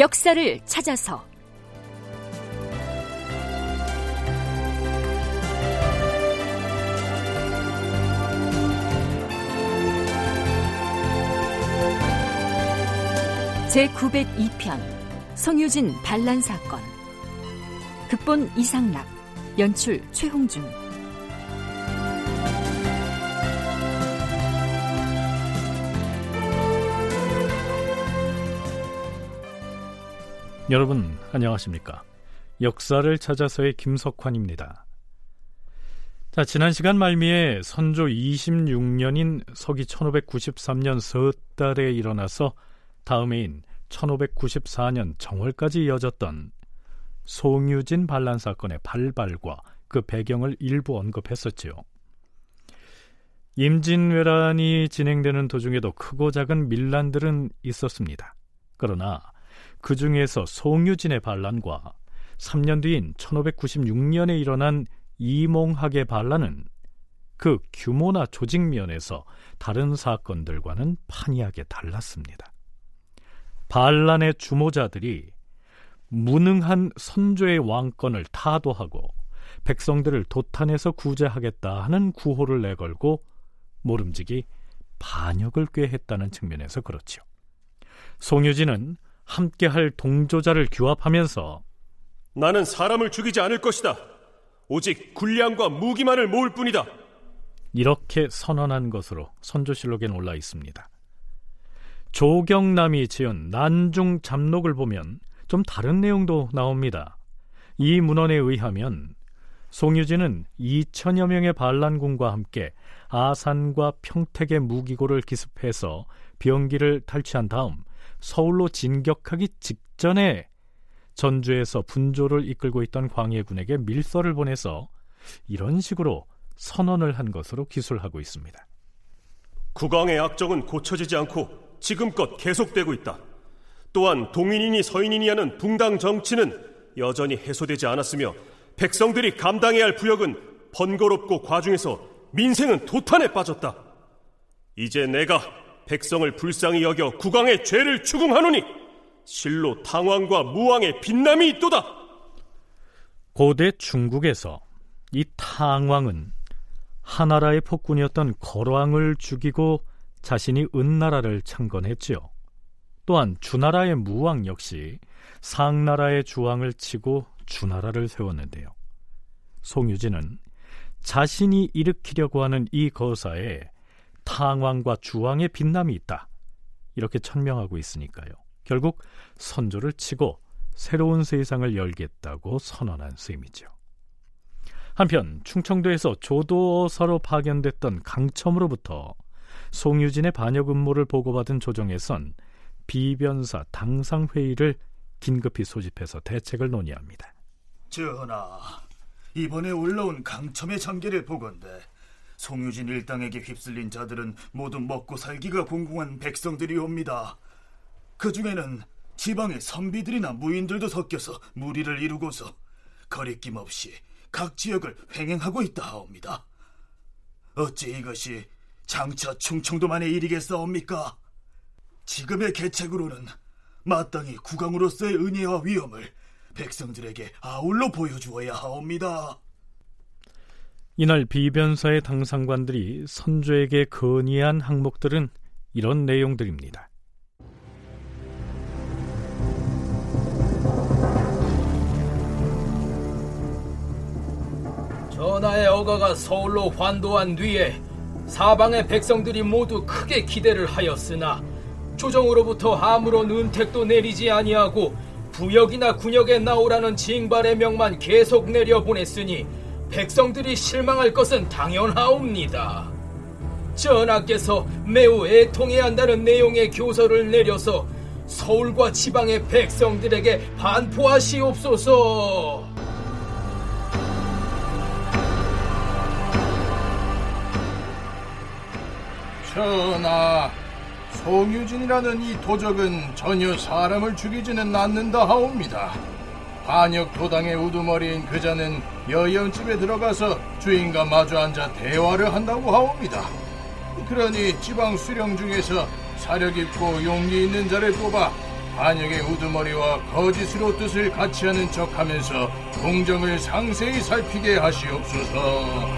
역사를 찾아서. 제 902편 성유진 반란 사건. 극본 이상락 연출 최홍준 여러분 안녕하십니까? 역사를 찾아서의 김석환입니다. 자, 지난 시간 말미에 선조 26년인 서기 1593년 서달에 일어나서 다음 해인 1594년 정월까지 이어졌던 송유진 반란 사건의 발발과 그 배경을 일부 언급했었지요. 임진왜란이 진행되는 도중에도 크고 작은 밀란들은 있었습니다. 그러나 그 중에서 송유진의 반란과 3년 뒤인 1596년에 일어난 이몽학의 반란은 그 규모나 조직 면에서 다른 사건들과는 판이하게 달랐습니다. 반란의 주모자들이 무능한 선조의 왕권을 타도하고 백성들을 도탄해서 구제하겠다 하는 구호를 내걸고 모름지기 반역을 꾀했다는 측면에서 그렇지요. 송유진은 함께할 동조자를 규합하면서 나는 사람을 죽이지 않을 것이다. 오직 군량과 무기만을 모을 뿐이다. 이렇게 선언한 것으로 선조실록엔 올라 있습니다. 조경남이 지은 난중 잡록을 보면 좀 다른 내용도 나옵니다. 이 문헌에 의하면 송유진은 2천여 명의 반란군과 함께 아산과 평택의 무기고를 기습해서 병기를 탈취한 다음 서울로 진격하기 직전에 전주에서 분조를 이끌고 있던 광해군에게 밀서를 보내서 이런 식으로 선언을 한 것으로 기술하고 있습니다. 국왕의 악정은 고쳐지지 않고 지금껏 계속되고 있다. 또한 동인이니 서인이니 하는 붕당 정치는 여전히 해소되지 않았으며 백성들이 감당해야 할 부역은 번거롭고 과중해서 민생은 도탄에 빠졌다. 이제 내가 백성을 불쌍히 여겨 국왕의 죄를 추궁하노니 실로 탕왕과 무왕의 빛남이 있도다. 고대 중국에서 이 탕왕은 하나라의 폭군이었던 거왕을 죽이고 자신이 은나라를 창건했지요. 또한 주나라의 무왕 역시 상나라의 주왕을 치고 주나라를 세웠는데요. 송유진은 자신이 일으키려고 하는 이 거사에 탕왕과 주왕의 빛남이 있다. 이렇게 천명하고 있으니까요. 결국 선조를 치고 새로운 세상을 열겠다고 선언한 셈이죠. 한편 충청도에서 조도서로 파견됐던 강첨으로부터 송유진의 반역 음모를 보고받은 조정에선 비변사 당상 회의를 긴급히 소집해서 대책을 논의합니다. 전하, 이번에 올라온 강첨의 장계를 보건대 송유진 일당에게 휩쓸린 자들은 모두 먹고 살기가 궁궁한 백성들이옵니다. 그 중에는 지방의 선비들이나 무인들도 섞여서 무리를 이루고서 거리낌 없이 각 지역을 횡행하고 있다 하옵니다. 어찌 이것이 장차 충청도만의 일이겠사옵니까? 지금의 계책으로는 마땅히 국왕으로서의 은혜와 위엄을 백성들에게 아울러 보여주어야 하옵니다. 이날 비변사의 당상관들이 선조에게 건의한 항목들은 이런 내용들입니다. 전하의 어가가 서울로 환도한 뒤에 사방의 백성들이 모두 크게 기대를 하였으나 조정으로부터 아무런 은택도 내리지 아니하고 부역이나 군역에 나오라는 징발의 명만 계속 내려보냈으니 백성들이 실망할 것은 당연하옵니다. 전하께서 매우 애통해야 한다는 내용의 교서를 내려서 서울과 지방의 백성들에게 반포하시옵소서. 전하, 송유진이라는 이 도적은 전혀 사람을 죽이지는 않는다 하옵니다. 반역 도당의 우두머리인 그자는 여영집에 들어가서 주인과 마주 앉아 대화를 한다고 하옵니다. 그러니 지방 수령 중에서 사력 있고 용기 있는 자를 뽑아 반역의 우두머리와 거짓으로 뜻을 같이 하는 척 하면서 공정을 상세히 살피게 하시옵소서.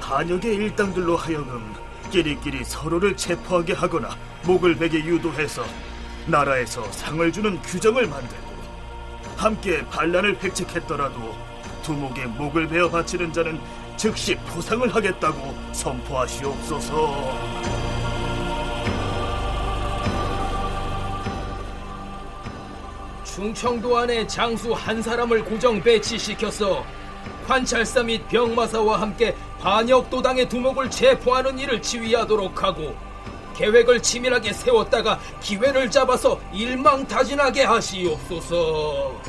반역의 일당들로 하여금 끼리끼리 서로를 체포하게 하거나 목을 베게 유도해서 나라에서 상을 주는 규정을 만들고 함께 반란을 획책했더라도 두목의 목을 베어 바치는 자는 즉시 포상을 하겠다고 선포하시옵소서. 충청도 안에 장수 한 사람을 고정 배치시켜서 관찰사 및 병마사와 함께 반역도당의 두목을 체포하는 일을 지휘하도록 하고 계획을 치밀하게 세웠다가 기회를 잡아서 일망타진하게 하시옵소서.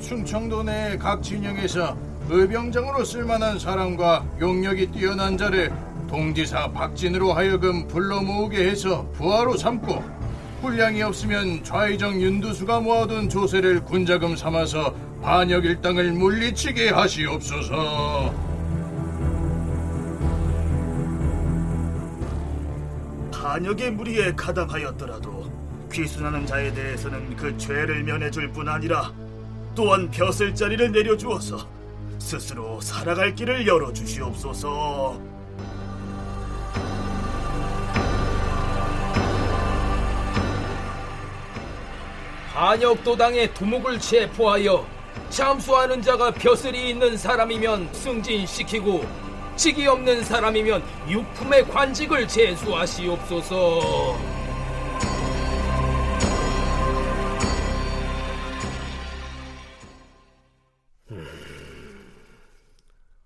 충청도 내 각 진영에서 의병장으로 쓸만한 사람과 용력이 뛰어난 자를 동지사 박진으로 하여금 불러 모으게 해서 부하로 삼고 군량이 없으면 좌의정 윤두수가 모아둔 조세를 군자금 삼아서 반역 일당을 물리치게 하시옵소서. 반역의 무리에 가담하였더라도 귀순하는 자에 대해서는 그 죄를 면해줄 뿐 아니라 또한 벼슬 자리를 내려주어서 스스로 살아갈 길을 열어주시옵소서. 반역도당의 두목을 체포하여 잠수하는 자가 벼슬이 있는 사람이면 승진시키고 직이 없는 사람이면 육품의 관직을 제수하시옵소서.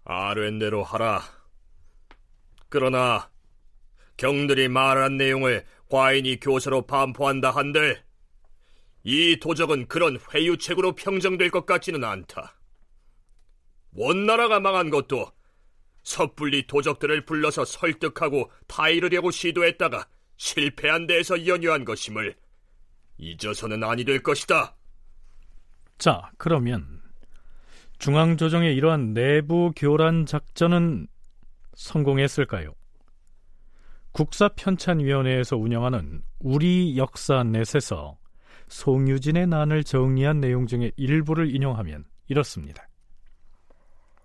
아랜대로 하라. 그러나 경들이 말한 내용을 과인이 교사로 반포한다 한들 이 도적은 그런 회유책으로 평정될 것 같지는 않다. 원나라가 망한 것도 섣불리 도적들을 불러서 설득하고 타이르려고 시도했다가 실패한 데에서 연유한 것임을 잊어서는 아니 될 것이다. 자, 그러면 중앙조정의 이러한 내부 교란 작전은 성공했을까요? 국사편찬위원회에서 운영하는 우리 역사 넷에서 송유진의 난을 정리한 내용 중에 일부를 인용하면 이렇습니다.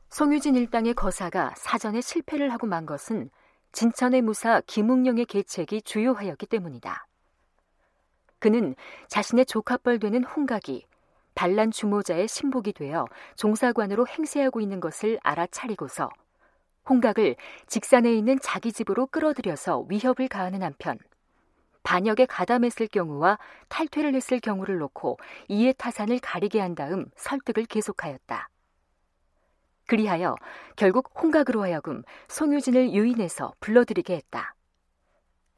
송유진 일당의 거사가 사전에 실패를 하고 만 것은 진천의 무사 김웅령의 계책이 주요하였기 때문이다. 그는 자신의 조카뻘 되는 홍각이 반란 주모자의 신복이 되어 종사관으로 행세하고 있는 것을 알아차리고서 홍각을 직산에 있는 자기 집으로 끌어들여서 위협을 가하는 한편 반역에 가담했을 경우와 탈퇴를 했을 경우를 놓고 이해 타산을 가리게 한 다음 설득을 계속하였다. 그리하여 결국 홍각으로 하여금 송유진을 유인해서 불러들이게 했다.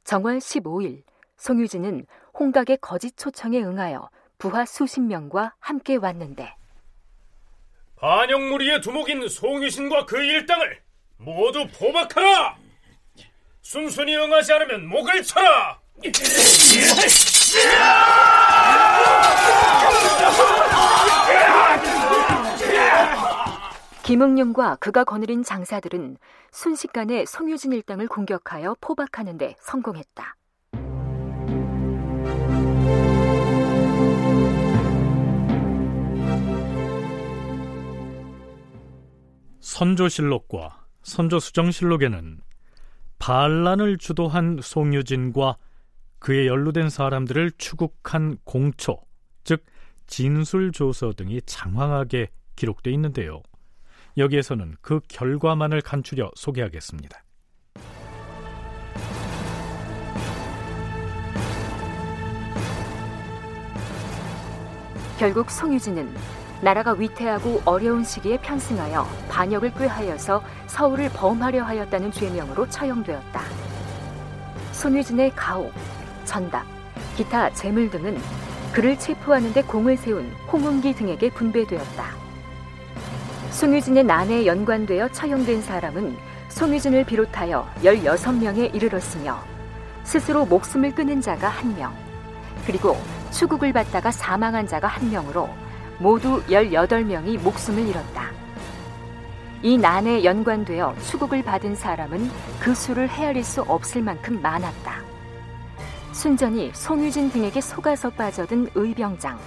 정월 15일 송유진은 홍각의 거짓 초청에 응하여 부하 수십 명과 함께 왔는데 반역무리의 두목인 송유신과 그 일당을 모두 포박하라! 순순히 응하지 않으면 목을 쳐라! 김응룡과 그가 거느린 장사들은 순식간에 송유진 일당을 공격하여 포박하는 데 성공했다. 선조실록과 선조수정실록에는 반란을 주도한 송유진과 그에 연루된 사람들을 추국한 공초, 즉 진술조서 등이 장황하게 기록돼 있는데요. 여기에서는 그 결과만을 간추려 소개하겠습니다. 결국 송유진은 나라가 위태하고 어려운 시기에 편승하여 반역을 꾀하여서 서울을 범하려 하였다는 죄명으로 처형되었다. 손유진의 가옥, 전답, 기타 재물 등은 그를 체포하는 데 공을 세운 홍은기 등에게 분배되었다. 송유진의 난에 연관되어 처형된 사람은 송유진을 비롯하여 16명에 이르렀으며 스스로 목숨을 끊은 자가 1명, 그리고 추국을 받다가 사망한 자가 1명으로 모두 18명이 목숨을 잃었다. 이 난에 연관되어 수국을 받은 사람은 그 수를 헤아릴 수 없을 만큼 많았다. 순전히 송유진 등에게 속아서 빠져든 의병장,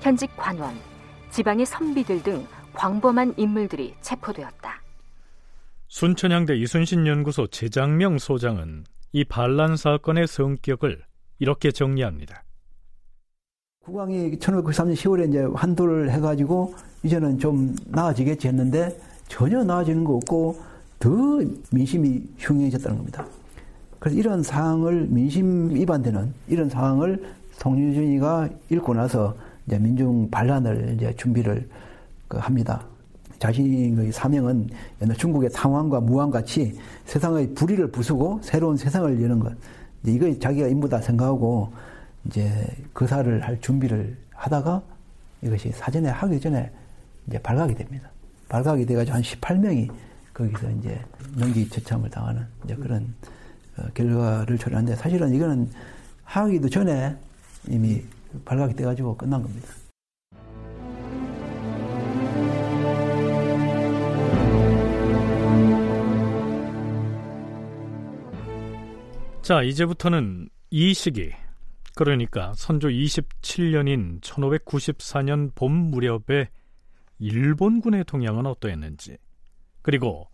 현직 관원, 지방의 선비들 등 광범한 인물들이 체포되었다. 순천향대 이순신 연구소 재장명 소장은 이 반란 사건의 성격을 이렇게 정리합니다. 국왕이 1993년 10월에 이제 환도를 해가지고 이제는 좀 나아지겠지 했는데 전혀 나아지는 거 없고 더 민심이 흉해졌다는 겁니다. 그래서 이런 상황을 민심 위반되는 이런 상황을 송유진이가 읽고 나서 이제 민중 반란을 이제 준비를 그 합니다. 자신의 사명은 옛날 중국의 탕왕과 무왕 같이 세상의 불의를 부수고 새로운 세상을 여는 것. 이거 자기가 임무다 생각하고 이제 거사를 할 준비를 하다가 이것이 사전에 하기 전에 이제 발각이 됩니다. 발각이 돼가지고 한 18명이 거기서 이제 명기 처참을 당하는 이제 그런 어, 결과를 초래하는데 사실은 이거는 하기도 전에 이미 발각이 돼가지고 끝난 겁니다. 자, 이제부터는 이 시기, 그러니까 선조 27년인 1594년 봄 무렵에 일본군의 동향은 어떠했는지, 그리고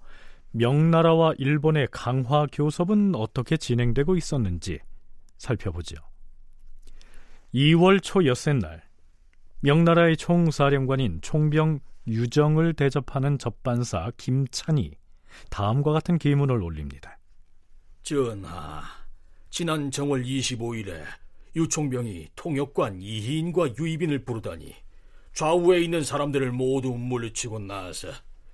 명나라와 일본의 강화 교섭은 어떻게 진행되고 있었는지 살펴보죠. 2월 초 엿새 날 명나라의 총사령관인 총병 유정을 대접하는 접반사 김찬이 다음과 같은 기문을 올립니다. 전하, 지난 정월 25일에 유총병이 통역관 이희인과 유입인을 부르다니 좌우에 있는 사람들을 모두 물리치고 나서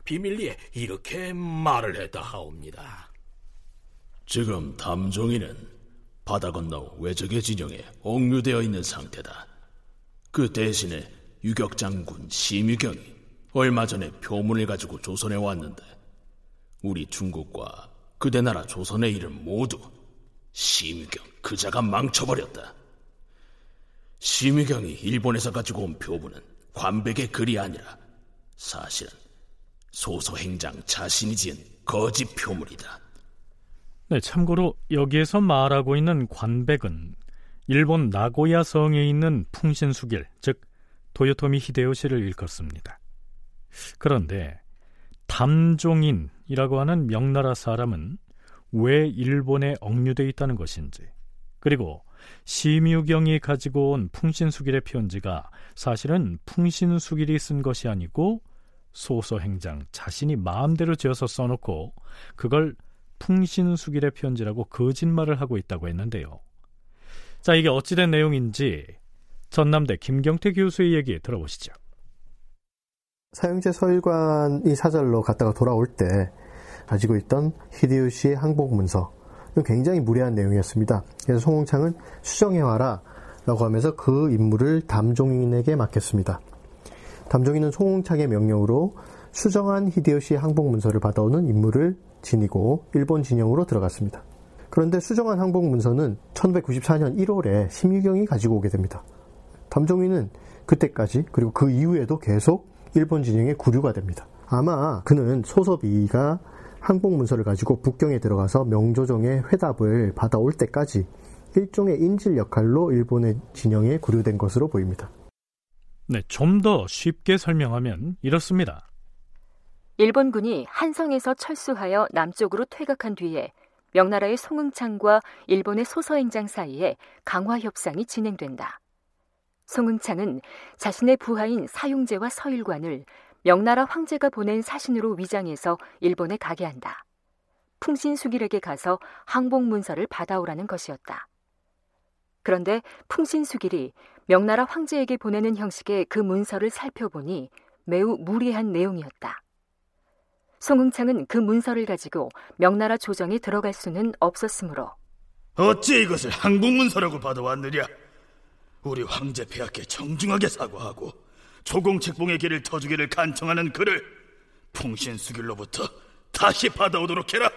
비밀리에 이렇게 말을 했다 하옵니다. 지금 담종이는 바다 건너 외적의 진영에 옥류되어 있는 상태다. 그 대신에 유격장군 심유경이 얼마 전에 표문을 가지고 조선에 왔는데 우리 중국과 그대 나라 조선의 일은 모두 심유경 그자가 망쳐버렸다. 심유경이 일본에서 가지고 온 표문은 관백의 글이 아니라 사실은 소소행장 자신이 지은 거짓 표물이다. 네, 참고로 여기에서 말하고 있는 관백은 일본 나고야 성에 있는 풍신수길, 즉 도요토미 히데요시를 일컫습니다. 그런데 담종인이라고 하는 명나라 사람은 왜 일본에 억류돼 있다는 것인지, 그리고 심유경이 가지고 온 풍신수길의 편지가 사실은 풍신수길이 쓴 것이 아니고 소서 행장 자신이 마음대로 지어서 써놓고 그걸 풍신수길의 편지라고 거짓말을 하고 있다고 했는데요. 자, 이게 어찌된 내용인지 전남대 김경태 교수의 얘기 들어보시죠. 사형제 서일관이 사절로 갔다가 돌아올 때 가지고 있던 히데요시의 항복 문서 이건 굉장히 무례한 내용이었습니다. 그래서 송홍창은 수정해와라 라고 하면서 그 임무를 담종인에게 맡겼습니다. 담종인은 송홍창의 명령으로 수정한 히데요시의 항복 문서를 받아오는 임무를 지니고 일본 진영으로 들어갔습니다. 그런데 수정한 항복 문서는 1994년 1월에 심유경이 가지고 오게 됩니다. 담종인은 그때까지 그리고 그 이후에도 계속 일본 진영의 구류가 됩니다. 아마 그는 소섭이가 항복 문서를 가지고 북경에 들어가서 명조정의 회답을 받아올 때까지 일종의 인질 역할로 일본의 진영에 구류된 것으로 보입니다. 네, 좀 더 쉽게 설명하면 이렇습니다. 일본군이 한성에서 철수하여 남쪽으로 퇴각한 뒤에 명나라의 송응창과 일본의 소서행장 사이에 강화 협상이 진행된다. 송응창은 자신의 부하인 사용제와 서일관을 명나라 황제가 보낸 사신으로 위장해서 일본에 가게 한다. 풍신수길에게 가서 항복 문서를 받아오라는 것이었다. 그런데 풍신수길이 명나라 황제에게 보내는 형식의 그 문서를 살펴보니 매우 무리한 내용이었다. 송응창은 그 문서를 가지고 명나라 조정에 들어갈 수는 없었으므로 어찌 이것을 항복문서라고 받아왔느냐? 우리 황제 폐하께 정중하게 사과하고 조공 책봉의 길을 터주기를 간청하는 그를 풍신수길로부터 다시 받아오도록 해라.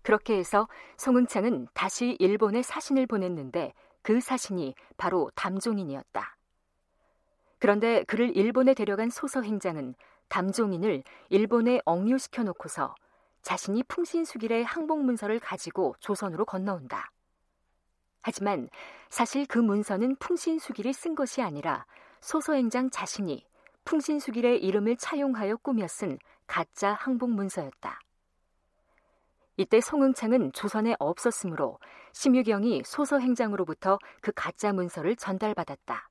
그렇게 해서 송응창은 다시 일본에 사신을 보냈는데 그 사신이 바로 담종인이었다. 그런데 그를 일본에 데려간 소서 행장은 담종인을 일본에 억류시켜 놓고서 자신이 풍신수길의 항복 문서를 가지고 조선으로 건너온다. 하지만 사실 그 문서는 풍신수길이 쓴 것이 아니라 소서행장 자신이 풍신수길의 이름을 차용하여 꾸며 쓴 가짜 항복 문서였다. 이때 송응창은 조선에 없었으므로 심유경이 소서행장으로부터 그 가짜 문서를 전달받았다.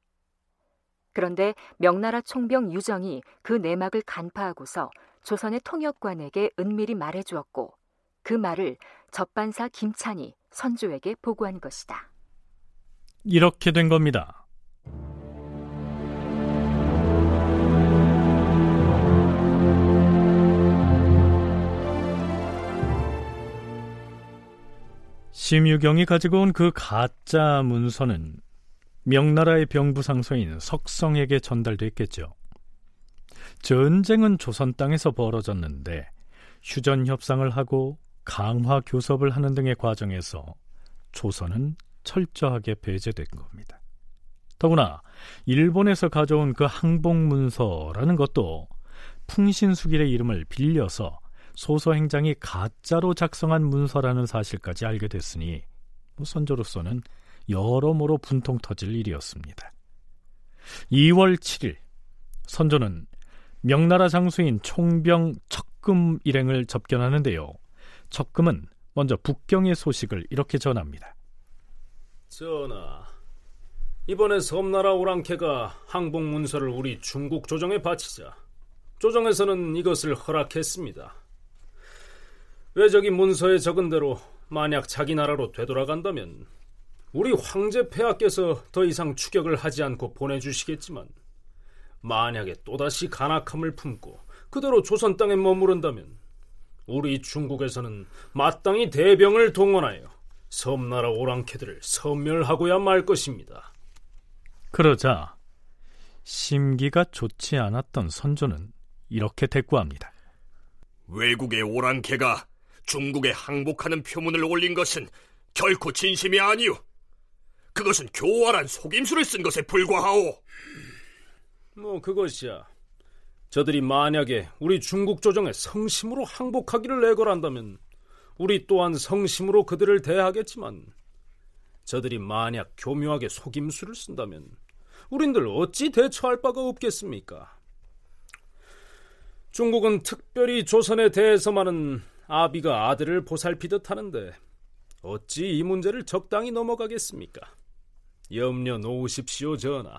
그런데 명나라 총병 유정이 그 내막을 간파하고서 조선의 통역관에게 은밀히 말해주었고 그 말을 접반사 김찬이 선조에게 보고한 것이다. 이렇게 된 겁니다. 심유경이 가지고 온 그 가짜 문서는 명나라의 병부상소인 석성에게 전달됐겠죠. 전쟁은 조선 땅에서 벌어졌는데 휴전 협상을 하고 강화 교섭을 하는 등의 과정에서 조선은 철저하게 배제된 겁니다. 더구나 일본에서 가져온 그 항복 문서라는 것도 풍신수길의 이름을 빌려서 소서 행장이 가짜로 작성한 문서라는 사실까지 알게 됐으니 뭐 선조로서는 여러모로 분통 터질 일이었습니다. 2월 7일 선조는 명나라 장수인 총병 척금 일행을 접견하는데요. 척금은 먼저 북경의 소식을 이렇게 전합니다. 전하, 이번에 섬나라 오랑캐가 항복 문서를 우리 중국 조정에 바치자 조정에서는 이것을 허락했습니다. 외적인 문서에 적은 대로 만약 자기 나라로 되돌아간다면 우리 황제 폐하께서 더 이상 추격을 하지 않고 보내주시겠지만 만약에 또다시 간악함을 품고 그대로 조선 땅에 머무른다면 우리 중국에서는 마땅히 대병을 동원하여 섬나라 오랑캐들을 섬멸하고야 말 것입니다. 그러자 심기가 좋지 않았던 선조는 이렇게 대꾸합니다. 외국의 오랑캐가 중국에 항복하는 표문을 올린 것은 결코 진심이 아니오. 그것은 교활한 속임수를 쓴 것에 불과하오. 뭐 그것이야. 저들이 만약에 우리 중국 조정에 성심으로 항복하기를 내걸한다면 우리 또한 성심으로 그들을 대하겠지만 저들이 만약 교묘하게 속임수를 쓴다면 우린들 어찌 대처할 바가 없겠습니까? 중국은 특별히 조선에 대해서만은 아비가 아들을 보살피듯 하는데 어찌 이 문제를 적당히 넘어가겠습니까? 염려 놓으십시오, 전하.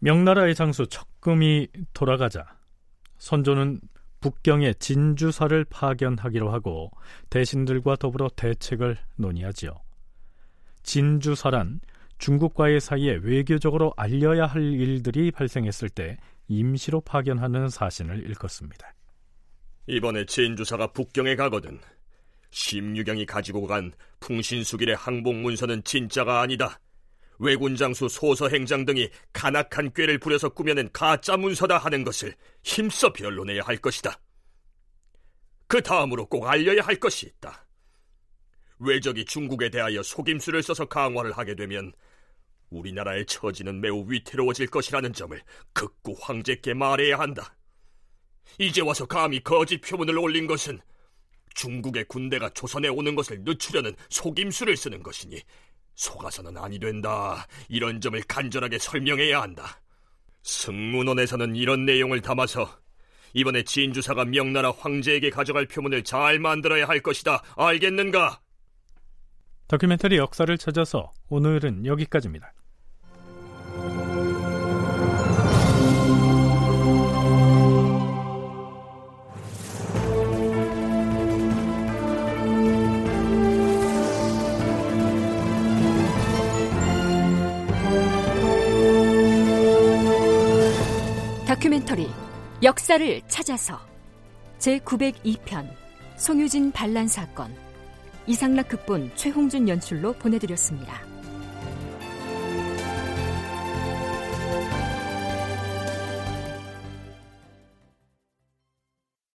명나라의 장수 척금이 돌아가자 선조는 북경의 진주사를 파견하기로 하고 대신들과 더불어 대책을 논의하지요. 진주사란 중국과의 사이에 외교적으로 알려야 할 일들이 발생했을 때 임시로 파견하는 사신을 일컫습니다. 이번에 진주사가 북경에 가거든 심유경이 가지고 간 풍신수길의 항복 문서는 진짜가 아니다. 왜군 장수 소서 행장 등이 간악한 꾀를 부려서 꾸며낸 가짜 문서다 하는 것을 힘써 변론해야 할 것이다. 그 다음으로 꼭 알려야 할 것이 있다. 외적이 중국에 대하여 속임수를 써서 강화를 하게 되면 우리나라의 처지는 매우 위태로워질 것이라는 점을 극구 황제께 말해야 한다. 이제 와서 감히 거짓 표문을 올린 것은 중국의 군대가 조선에 오는 것을 늦추려는 속임수를 쓰는 것이니 속아서는 아니 된다. 이런 점을 간절하게 설명해야 한다. 승문원에서는 이런 내용을 담아서 이번에 진주사가 명나라 황제에게 가져갈 표문을 잘 만들어야 할 것이다. 알겠는가? 다큐멘터리 역사를 찾아서 오늘은 여기까지입니다. 역사를 찾아서 제902편 송유진 반란 사건 이상락 극본 최홍준 연출로 보내드렸습니다.